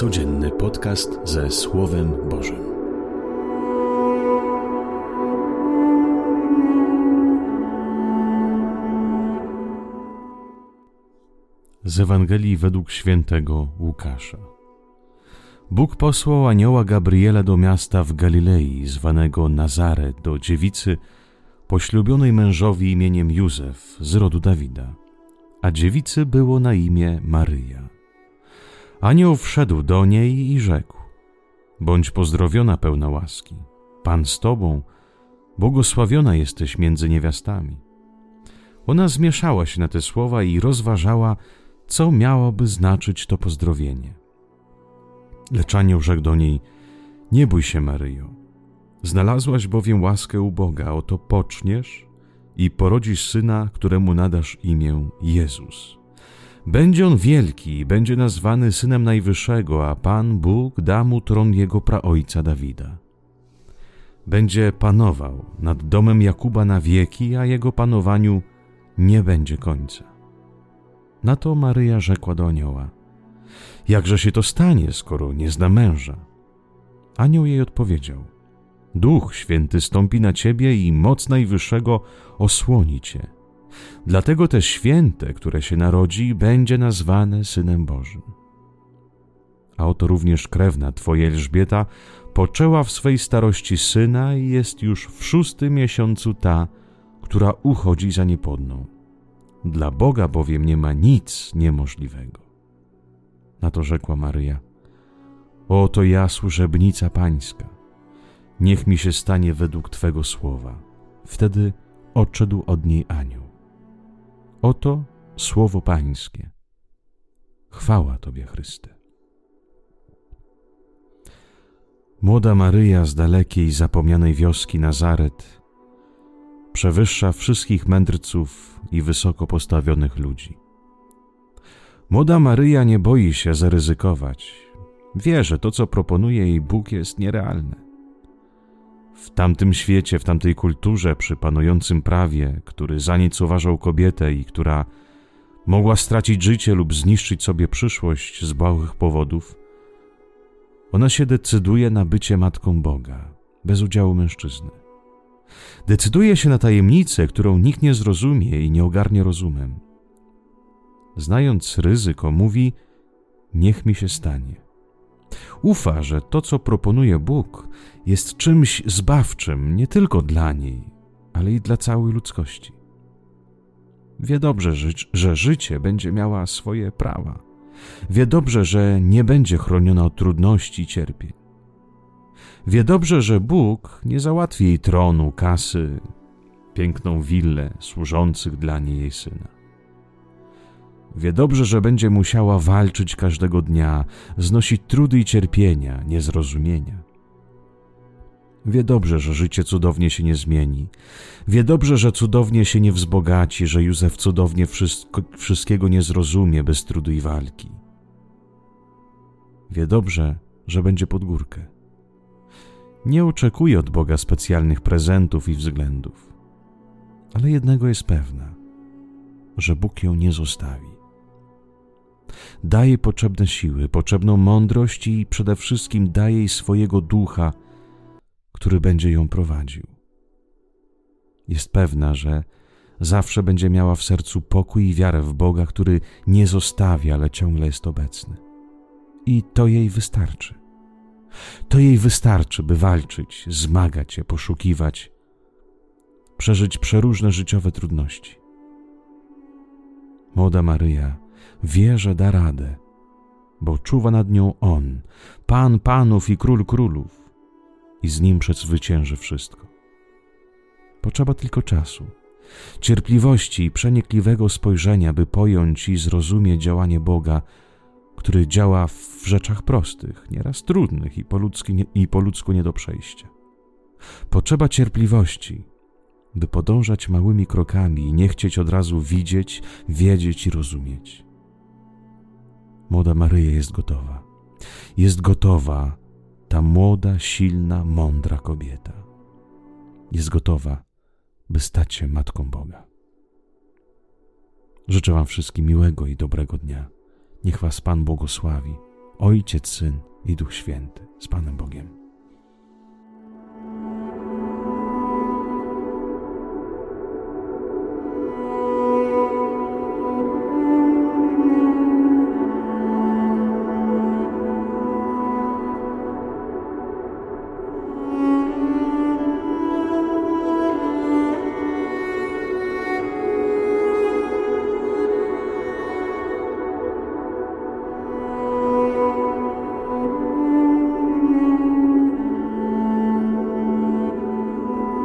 Codzienny podcast ze Słowem Bożym. Z Ewangelii według świętego Łukasza. Bóg posłał anioła Gabriela do miasta w Galilei, zwanego Nazaret, do dziewicy poślubionej mężowi imieniem Józef z rodu Dawida, a dziewicy było na imię Maryja. Anioł wszedł do niej i rzekł: Bądź pozdrowiona, pełna łaski. Pan z tobą, błogosławiona jesteś między niewiastami. Ona zmieszała się na te słowa i rozważała, co miałoby znaczyć to pozdrowienie. Lecz anioł rzekł do niej: Nie bój się, Maryjo. Znalazłaś bowiem łaskę u Boga, oto poczniesz i porodzisz syna, któremu nadasz imię Jezus. Będzie on wielki i będzie nazwany synem Najwyższego, a Pan Bóg da mu tron jego praojca Dawida. Będzie panował nad domem Jakuba na wieki, a jego panowaniu nie będzie końca. Na to Maryja rzekła do anioła: Jakże się to stanie, skoro nie zna męża? Anioł jej odpowiedział: Duch Święty stąpi na ciebie i moc Najwyższego osłoni cię. Dlatego też święte, które się narodzi, będzie nazwane Synem Bożym. A oto również krewna Twoja Elżbieta poczęła w swej starości syna i jest już w szóstym miesiącu ta, która uchodzi za niepodną. Dla Boga bowiem nie ma nic niemożliwego. Na to rzekła Maryja: Oto ja, służebnica Pańska. Niech mi się stanie według Twego słowa. Wtedy odszedł od niej anioł. Oto słowo Pańskie. Chwała Tobie, Chryste. Młoda Maryja z dalekiej, zapomnianej wioski Nazaret przewyższa wszystkich mędrców i wysoko postawionych ludzi. Młoda Maryja nie boi się zaryzykować. Wie, że to, co proponuje jej Bóg, jest nierealne. W tamtym świecie, w tamtej kulturze, przy panującym prawie, który za nic uważał kobietę i która mogła stracić życie lub zniszczyć sobie przyszłość z błahych powodów, ona się decyduje na bycie matką Boga, bez udziału mężczyzny. Decyduje się na tajemnicę, którą nikt nie zrozumie i nie ogarnie rozumem. Znając ryzyko, mówi: Niech mi się stanie. Ufa, że to, co proponuje Bóg, jest czymś zbawczym nie tylko dla niej, ale i dla całej ludzkości. Wie dobrze, że, życie będzie miała swoje prawa. Wie dobrze, że nie będzie chroniona od trudności i cierpień. Wie dobrze, że Bóg nie załatwi jej tronu, kasy, piękną willę służących dla niej jej syna. Wie dobrze, że będzie musiała walczyć każdego dnia, znosić trudy i cierpienia, niezrozumienia. Wie dobrze, że życie cudownie się nie zmieni. Wie dobrze, że cudownie się nie wzbogaci, że Józef cudownie wszystko, wszystkiego nie zrozumie bez trudu i walki. Wie dobrze, że będzie pod górkę. Nie oczekuje od Boga specjalnych prezentów i względów, ale jednego jest pewna, że Bóg ją nie zostawi. Daje potrzebne siły, potrzebną mądrość i przede wszystkim daje jej swojego ducha, który będzie ją prowadził. Jest pewna, że zawsze będzie miała w sercu pokój i wiarę w Boga, który nie zostawia, ale ciągle jest obecny. I to jej wystarczy. To jej wystarczy, by walczyć, zmagać się, poszukiwać, przeżyć przeróżne życiowe trudności. Młoda Maryja wie, że da radę, bo czuwa nad nią On, Pan Panów i Król Królów i z nim przezwycięży wszystko. Potrzeba tylko czasu, cierpliwości i przenikliwego spojrzenia, by pojąć i zrozumieć działanie Boga, który działa w rzeczach prostych, nieraz trudnych i po, ludzki, i po ludzku nie do przejścia. Potrzeba cierpliwości, by podążać małymi krokami i nie chcieć od razu widzieć, wiedzieć i rozumieć. Młoda Maryja jest gotowa. Jest gotowa ta młoda, silna, mądra kobieta. Jest gotowa, by stać się matką Boga. Życzę Wam wszystkim miłego i dobrego dnia. Niech Was Pan błogosławi, Ojciec, Syn i Duch Święty. Z Panem Bogiem.